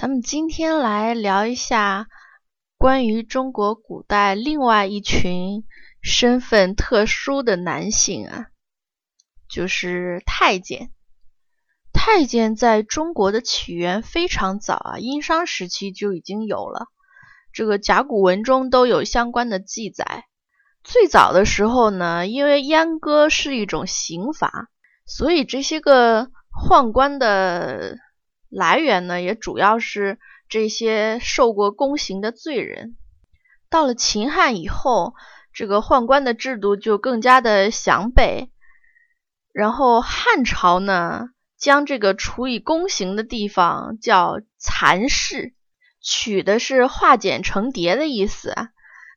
咱们今天来聊一下关于中国古代另外一群身份特殊的男性啊，就是太监。太监在中国的起源非常早啊，殷商时期就已经有了，这个甲骨文中都有相关的记载。最早的时候呢，因为阉割是一种刑罚，所以这些个宦官的。来源呢，也主要是这些受过宫刑的罪人。到了秦汉以后，这个宦官的制度就更加的详备。然后汉朝呢，将这个处以宫刑的地方叫蚕室，取的是化茧成蝶的意思。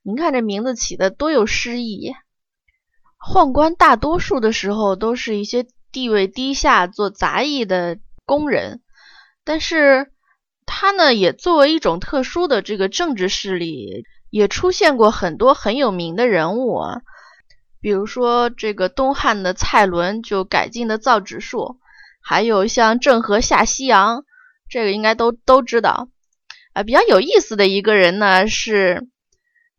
您看这名字起的多有诗意。宦官大多数的时候都是一些地位低下、做杂役的工人。但是，他呢也作为一种特殊的这个政治势力，也出现过很多很有名的人物啊。比如说，这个东汉的蔡伦就改进的造纸术，还有像郑和下西洋，这个应该都都知道。啊，比较有意思的一个人呢是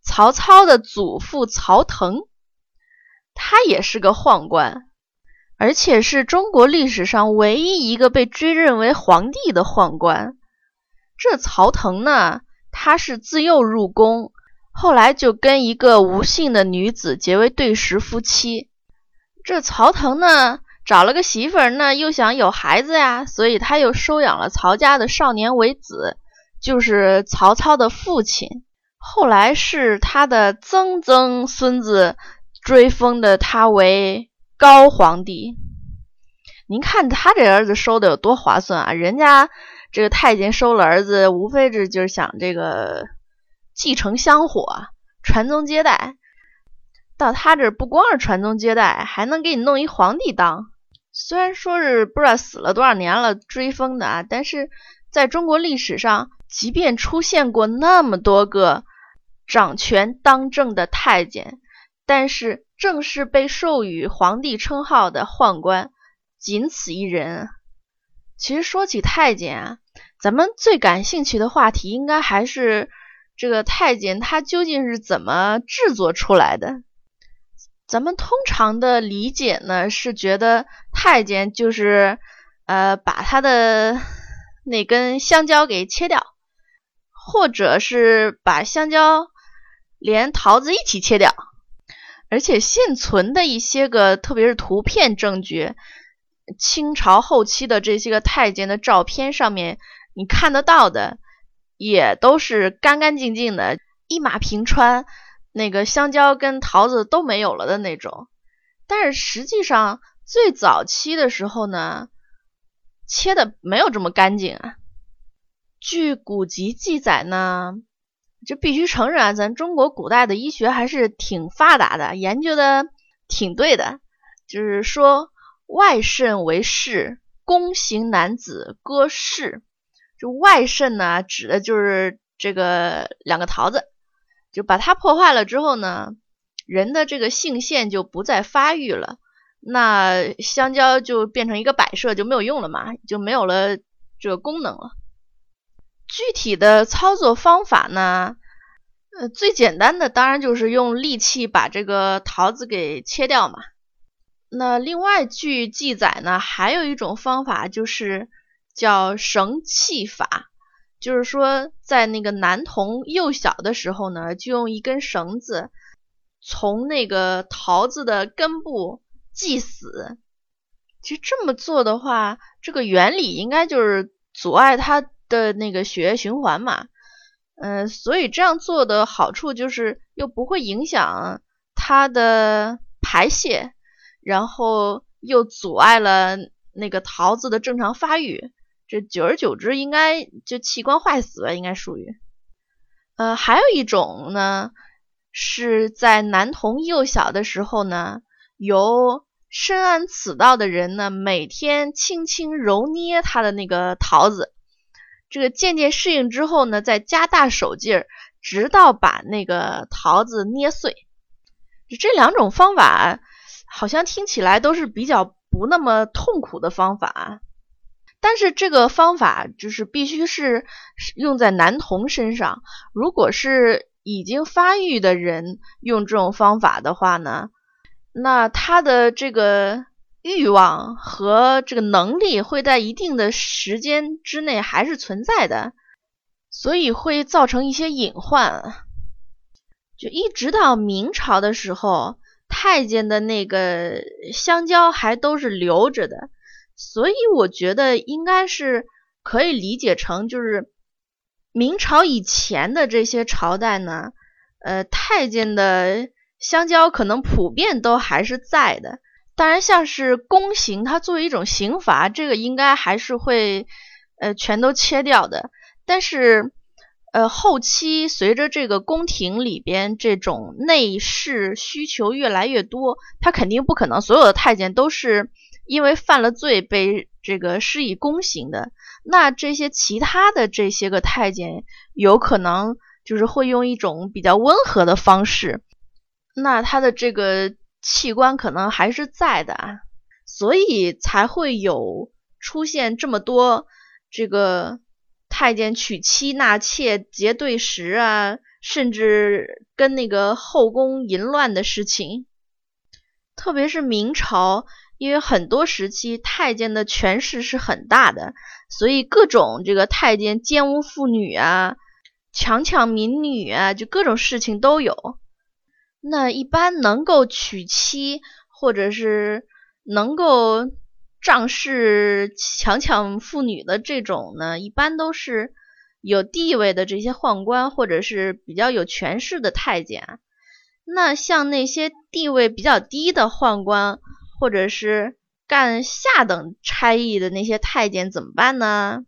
曹操的祖父曹腾，他也是个宦官。而且是中国历史上唯一一个被追认为皇帝的宦官。这曹腾呢，他是自幼入宫，后来就跟一个吴姓的女子结为对食夫妻。这曹腾呢，找了个媳妇儿呢，又想有孩子呀，所以他又收养了曹家的少年为子，就是曹操的父亲。后来是他的曾曾孙子追封的他为。高皇帝，您看他这儿子收的有多划算啊！人家这个太监收了儿子，无非是就是想这个继承香火、传宗接代。到他这不光是传宗接代，还能给你弄一皇帝当。虽然说是不知道死了多少年了追封的啊，但是在中国历史上，即便出现过那么多个掌权当政的太监，但是。正式被授予皇帝称号的宦官，仅此一人。其实说起太监啊，咱们最感兴趣的话题应该还是这个太监他究竟是怎么制作出来的。咱们通常的理解呢，是觉得太监就是呃把他的那根香蕉给切掉，或者是把香蕉连桃子一起切掉。而且现存的一些个，特别是图片证据，清朝后期的这些个太监的照片上面，你看得到的，也都是干干净净的，一马平川，那个香蕉跟桃子都没有了的那种。但是实际上，最早期的时候呢，切的没有这么干净啊。据古籍记载呢。这必须承认啊，咱中国古代的医学还是挺发达的，研究的挺对的。就是说，外肾为室，宫刑男子割室。就外肾呢，指的就是这个两个桃子，就把它破坏了之后呢，人的这个性腺就不再发育了，那香蕉就变成一个摆设，就没有用了嘛，就没有了这个功能了。具体的操作方法呢？呃，最简单的当然就是用利器把这个桃子给切掉嘛。那另外据记载呢，还有一种方法就是叫绳器法，就是说在那个男童幼小的时候呢，就用一根绳子从那个桃子的根部系死。其实这么做的话，这个原理应该就是阻碍它。的那个血液循环嘛，嗯，所以这样做的好处就是又不会影响它的排泄，然后又阻碍了那个桃子的正常发育，这久而久之应该就器官坏死了，应该属于。呃，还有一种呢，是在男童幼小的时候呢，由深谙此道的人呢，每天轻轻揉捏他的那个桃子。这个渐渐适应之后呢，再加大手劲儿，直到把那个桃子捏碎。这两种方法好像听起来都是比较不那么痛苦的方法，但是这个方法就是必须是用在男童身上。如果是已经发育的人用这种方法的话呢，那他的这个欲望和这个能力会在一定的时间之内还是存在的，所以会造成一些隐患。就一直到明朝的时候，太监的那个香蕉还都是留着的。所以我觉得应该是可以理解成，就是明朝以前的这些朝代呢，呃，太监的香蕉可能普遍都还是在的。当然，像是宫刑，它作为一种刑罚，这个应该还是会呃全都切掉的。但是，呃，后期随着这个宫廷里边这种内侍需求越来越多，他肯定不可能所有的太监都是。因为犯了罪被这个施以宫刑的，那这些其他的这些个太监有可能就是会用一种比较温和的方式，那他的这个器官可能还是在的啊，所以才会有出现这么多这个太监娶妻纳妾结对食啊，甚至跟那个后宫淫乱的事情，特别是明朝。因为很多时期太监的权势是很大的，所以各种这个太监奸污妇女啊、强抢民女啊，就各种事情都有。那一般能够娶妻或者是能够仗势强抢妇女的这种呢，一般都是有地位的这些宦官或者是比较有权势的太监。那像那些地位比较低的宦官。或者是干下等差役的那些太监怎么办呢？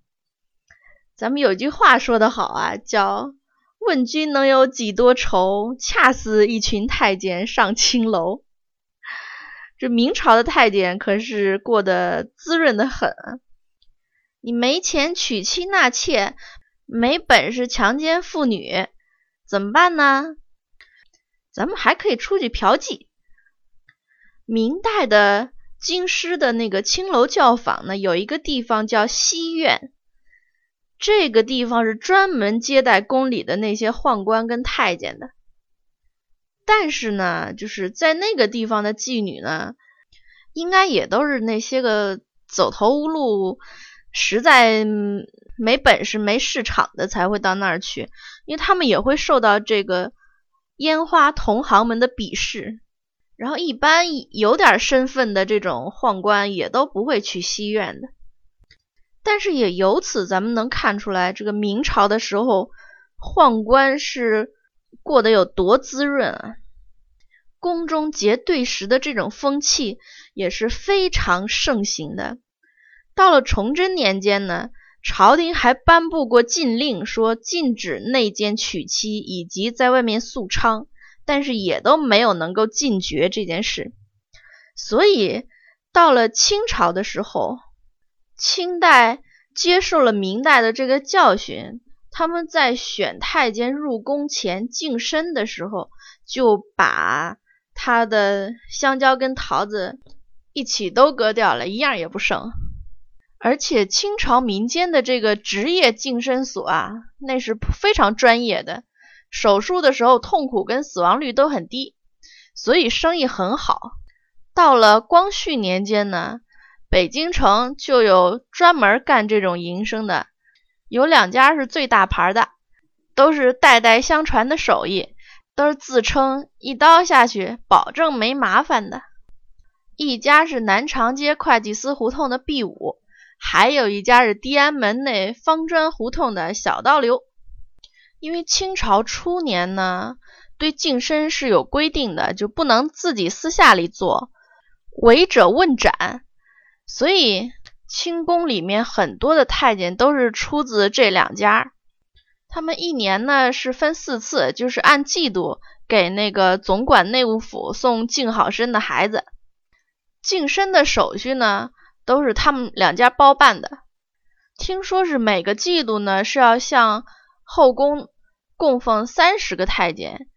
咱们有句话说得好啊，叫“问君能有几多愁，恰似一群太监上青楼”。这明朝的太监可是过得滋润的很。你没钱娶妻纳妾，没本事强奸妇女，怎么办呢？咱们还可以出去嫖妓。明代的京师的那个青楼教坊呢，有一个地方叫西苑，这个地方是专门接待宫里的那些宦官跟太监的。但是呢，就是在那个地方的妓女呢，应该也都是那些个走投无路、实在没本事、没市场的才会到那儿去，因为他们也会受到这个烟花同行们的鄙视。然后，一般有点身份的这种宦官也都不会去西苑的。但是也由此咱们能看出来，这个明朝的时候，宦官是过得有多滋润啊！宫中结对食的这种风气也是非常盛行的。到了崇祯年间呢，朝廷还颁布过禁令，说禁止内奸娶妻以及在外面宿娼。但是也都没有能够禁绝这件事，所以到了清朝的时候，清代接受了明代的这个教训，他们在选太监入宫前净身的时候，就把他的香蕉跟桃子一起都割掉了，一样也不剩。而且清朝民间的这个职业净身所啊，那是非常专业的。手术的时候痛苦跟死亡率都很低，所以生意很好。到了光绪年间呢，北京城就有专门干这种营生的，有两家是最大牌的，都是代代相传的手艺，都是自称一刀下去保证没麻烦的。一家是南长街会计司胡同的 B 五，还有一家是地安门内方砖胡同的小刀流。因为清朝初年呢，对净身是有规定的，就不能自己私下里做，违者问斩。所以清宫里面很多的太监都是出自这两家。他们一年呢是分四次，就是按季度给那个总管内务府送净好身的孩子。净身的手续呢都是他们两家包办的。听说是每个季度呢是要向后宫。供奉三十个太监，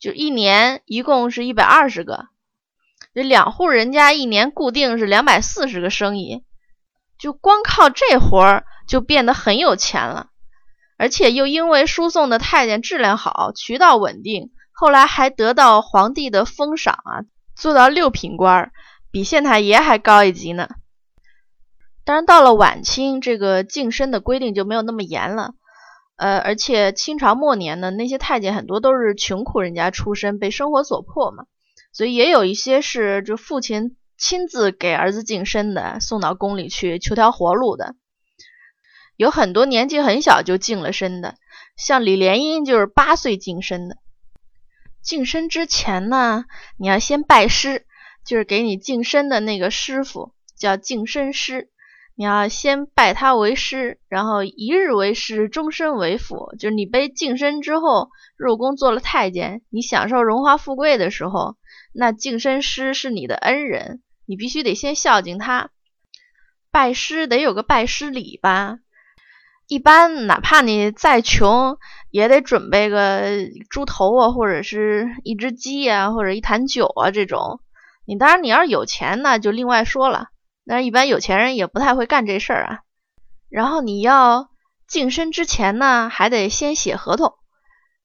就一年一共是一百二十个。这两户人家一年固定是两百四十个生意，就光靠这活儿就变得很有钱了，而且又因为输送的太监质量好，渠道稳定，后来还得到皇帝的封赏啊，做到六品官儿，比县太爷还高一级呢。当然，到了晚清，这个晋升的规定就没有那么严了。呃，而且清朝末年呢，那些太监很多都是穷苦人家出身，被生活所迫嘛，所以也有一些是就父亲亲自给儿子净身的，送到宫里去求条活路的。有很多年纪很小就净了身的，像李莲英就是八岁净身的。净身之前呢，你要先拜师，就是给你净身的那个师傅叫净身师。你要先拜他为师，然后一日为师，终身为父。就是你被净身之后，入宫做了太监，你享受荣华富贵的时候，那净身师是你的恩人，你必须得先孝敬他。拜师得有个拜师礼吧？一般哪怕你再穷，也得准备个猪头啊，或者是一只鸡啊，或者一坛酒啊这种。你当然你要是有钱，那就另外说了。但是一般有钱人也不太会干这事儿啊。然后你要净身之前呢，还得先写合同，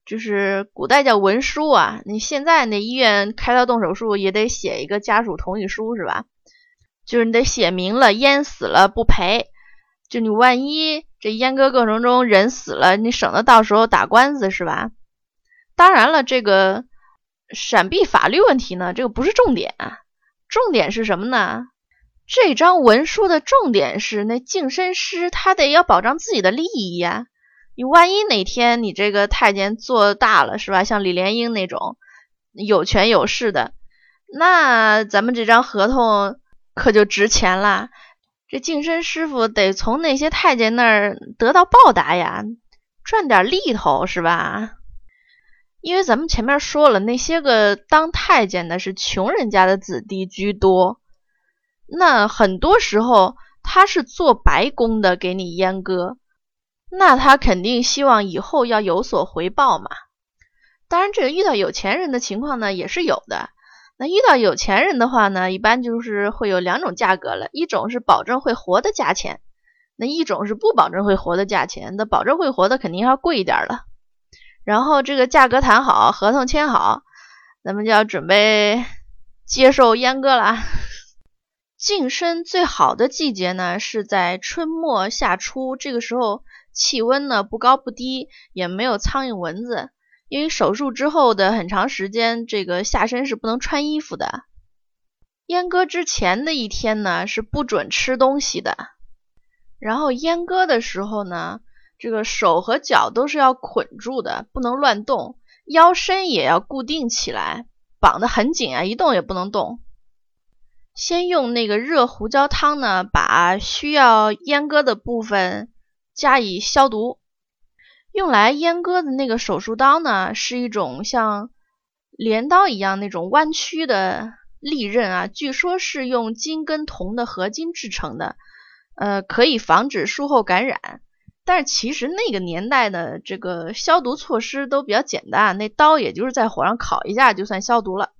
就是古代叫文书啊。你现在那医院开刀动手术也得写一个家属同意书是吧？就是你得写明了淹死了不赔，就你万一这阉割过程中人死了，你省得到时候打官司是吧？当然了，这个闪避法律问题呢，这个不是重点，重点是什么呢？这张文书的重点是，那净身师他得要保障自己的利益呀。你万一哪天你这个太监做大了，是吧？像李莲英那种有权有势的，那咱们这张合同可就值钱了。这净身师傅得从那些太监那儿得到报答呀，赚点利头，是吧？因为咱们前面说了，那些个当太监的是穷人家的子弟居多。那很多时候他是做白工的，给你阉割，那他肯定希望以后要有所回报嘛。当然，这个遇到有钱人的情况呢也是有的。那遇到有钱人的话呢，一般就是会有两种价格了，一种是保证会活的价钱，那一种是不保证会活的价钱。那保证会活的肯定要贵一点了。然后这个价格谈好，合同签好，咱们就要准备接受阉割了。晋升最好的季节呢，是在春末夏初，这个时候气温呢不高不低，也没有苍蝇蚊子。因为手术之后的很长时间，这个下身是不能穿衣服的。阉割之前的一天呢，是不准吃东西的。然后阉割的时候呢，这个手和脚都是要捆住的，不能乱动，腰身也要固定起来，绑得很紧啊，一动也不能动。先用那个热胡椒汤呢，把需要阉割的部分加以消毒。用来阉割的那个手术刀呢，是一种像镰刀一样那种弯曲的利刃啊，据说是用金跟铜的合金制成的，呃，可以防止术后感染。但是其实那个年代的这个消毒措施都比较简单，那刀也就是在火上烤一下就算消毒了。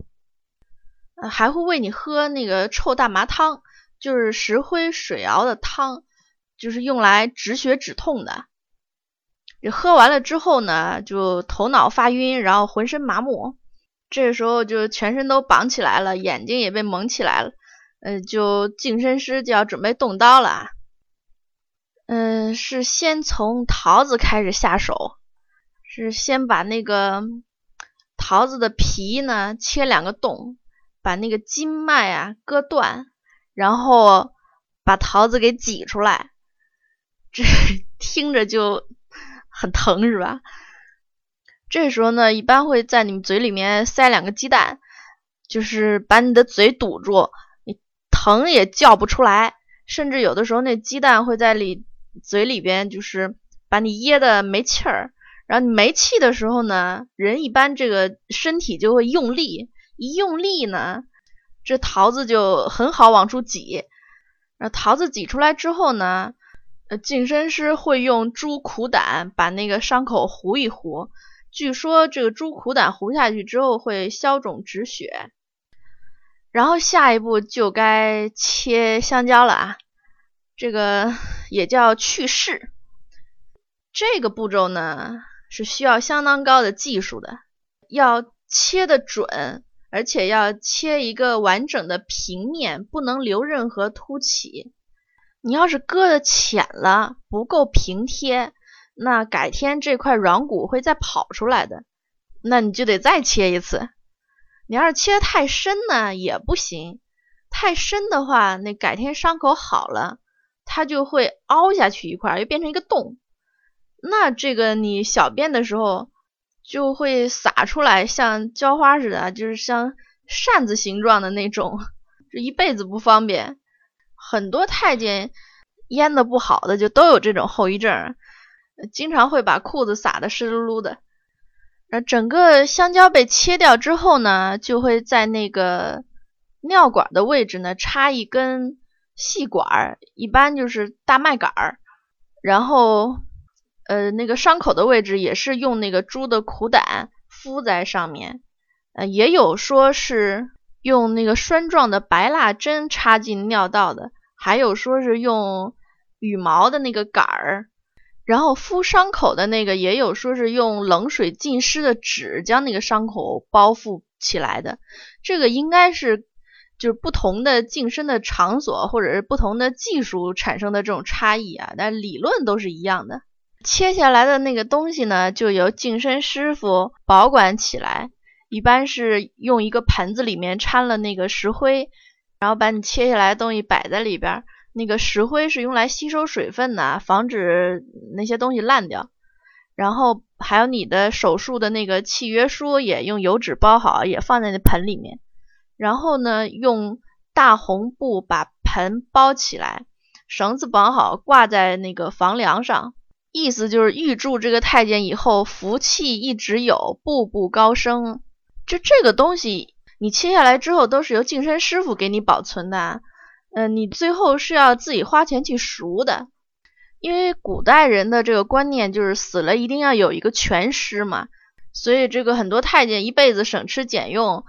呃，还会喂你喝那个臭大麻汤，就是石灰水熬的汤，就是用来止血止痛的。你喝完了之后呢，就头脑发晕，然后浑身麻木，这时候就全身都绑起来了，眼睛也被蒙起来了。呃，就净身师就要准备动刀了。嗯，是先从桃子开始下手，是先把那个桃子的皮呢切两个洞。把那个筋脉啊割断，然后把桃子给挤出来，这 听着就很疼，是吧？这时候呢，一般会在你们嘴里面塞两个鸡蛋，就是把你的嘴堵住，你疼也叫不出来，甚至有的时候那鸡蛋会在里嘴里边，就是把你噎的没气儿。然后你没气的时候呢，人一般这个身体就会用力。一用力呢，这桃子就很好往出挤。然后桃子挤出来之后呢，呃，净身师会用猪苦胆把那个伤口糊一糊。据说这个猪苦胆糊下去之后会消肿止血。然后下一步就该切香蕉了啊。这个也叫去势。这个步骤呢是需要相当高的技术的，要切的准，而且要切一个完整的平面，不能留任何凸起。你要是割的浅了，不够平贴，那改天这块软骨会再跑出来的，那你就得再切一次。你要是切的太深呢，也不行。太深的话，那改天伤口好了，它就会凹下去一块，又变成一个洞。那这个你小便的时候就会洒出来，像浇花似的，就是像扇子形状的那种，这一辈子不方便。很多太监腌的不好的就都有这种后遗症，经常会把裤子撒的湿漉漉的。那整个香蕉被切掉之后呢，就会在那个尿管的位置呢插一根细管儿，一般就是大麦秆儿。然后呃那个伤口的位置也是用那个猪的苦胆敷在上面，呃也有说是。用那个栓状的白蜡针插进尿道的，还有说是用羽毛的那个杆儿，然后敷伤口的那个也有说是用冷水浸湿的纸将那个伤口包覆起来的。这个应该是就是不同的净身的场所或者是不同的技术产生的这种差异啊，但理论都是一样的。切下来的那个东西呢，就由净身师傅保管起来。一般是用一个盆子里面掺了那个石灰，然后把你切下来的东西摆在里边。那个石灰是用来吸收水分的，防止那些东西烂掉。然后还有你的手术的那个契约书也用油纸包好，也放在那盆里面。然后呢，用大红布把盆包起来，绳子绑好，挂在那个房梁上。意思就是预祝这个太监以后福气一直有，步步高升。就这个东西，你切下来之后都是由净身师傅给你保存的，嗯，你最后是要自己花钱去赎的，因为古代人的这个观念就是死了一定要有一个全尸嘛，所以这个很多太监一辈子省吃俭用，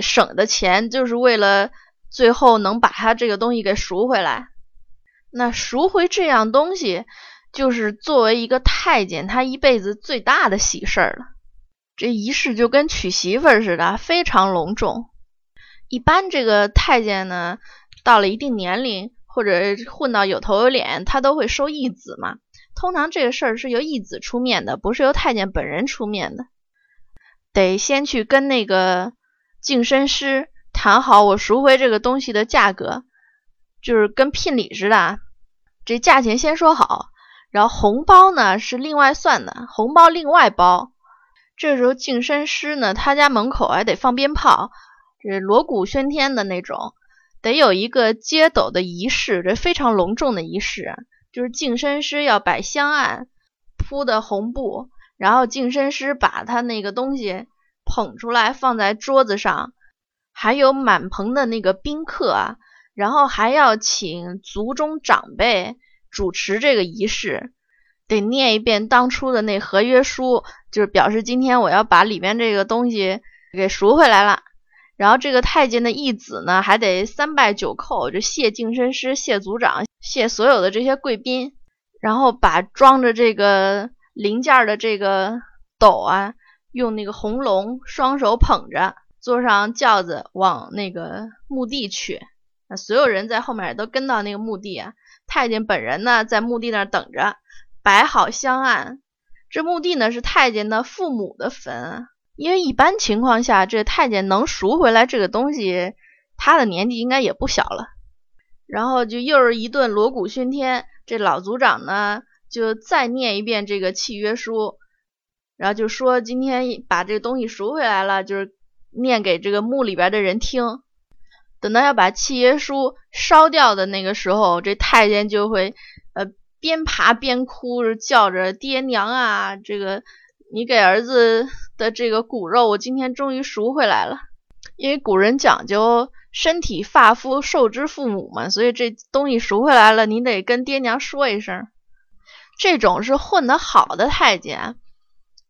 省的钱就是为了最后能把他这个东西给赎回来。那赎回这样东西，就是作为一个太监他一辈子最大的喜事儿了。这仪式就跟娶媳妇儿似的，非常隆重。一般这个太监呢，到了一定年龄或者混到有头有脸，他都会收义子嘛。通常这个事儿是由义子出面的，不是由太监本人出面的。得先去跟那个净身师谈好，我赎回这个东西的价格，就是跟聘礼似的，这价钱先说好，然后红包呢是另外算的，红包另外包。这时候净身师呢，他家门口还得放鞭炮，这锣鼓喧天的那种，得有一个接斗的仪式，这非常隆重的仪式，就是净身师要摆香案，铺的红布，然后净身师把他那个东西捧出来放在桌子上，还有满棚的那个宾客啊，然后还要请族中长辈主持这个仪式。得念一遍当初的那合约书，就是表示今天我要把里边这个东西给赎回来了。然后这个太监的义子呢，还得三拜九叩，就谢净身师、谢族长、谢所有的这些贵宾。然后把装着这个零件的这个斗啊，用那个红龙双手捧着，坐上轿子往那个墓地去。那所有人在后面都跟到那个墓地啊，太监本人呢在墓地那儿等着。摆好香案，这墓地呢是太监的父母的坟，因为一般情况下，这太监能赎回来这个东西，他的年纪应该也不小了。然后就又是一顿锣鼓喧天，这老族长呢就再念一遍这个契约书，然后就说今天把这个东西赎回来了，就是念给这个墓里边的人听。等到要把契约书烧掉的那个时候，这太监就会呃。边爬边哭着叫着：“爹娘啊，这个你给儿子的这个骨肉，我今天终于赎回来了。因为古人讲究身体发肤受之父母嘛，所以这东西赎回来了，你得跟爹娘说一声。这种是混得好的太监，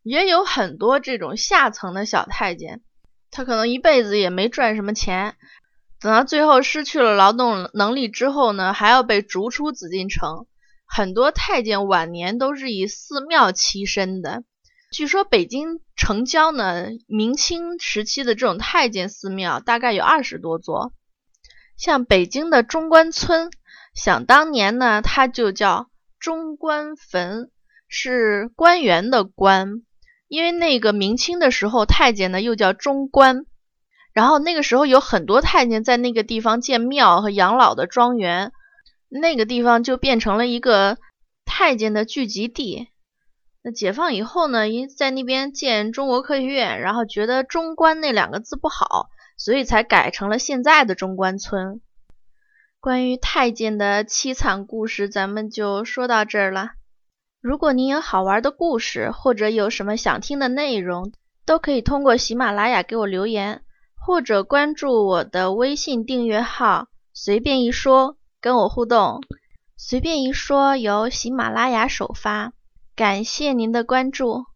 也有很多这种下层的小太监，他可能一辈子也没赚什么钱。”等到最后失去了劳动能力之后呢，还要被逐出紫禁城。很多太监晚年都是以寺庙栖身的。据说北京城郊呢，明清时期的这种太监寺庙大概有二十多座。像北京的中关村，想当年呢，它就叫中关坟，是官员的官。因为那个明清的时候，太监呢又叫中官。然后那个时候有很多太监在那个地方建庙和养老的庄园，那个地方就变成了一个太监的聚集地。那解放以后呢，因在那边建中国科学院，然后觉得“中关”那两个字不好，所以才改成了现在的中关村。关于太监的凄惨故事，咱们就说到这儿了。如果您有好玩的故事，或者有什么想听的内容，都可以通过喜马拉雅给我留言。或者关注我的微信订阅号，随便一说，跟我互动。随便一说由喜马拉雅首发，感谢您的关注。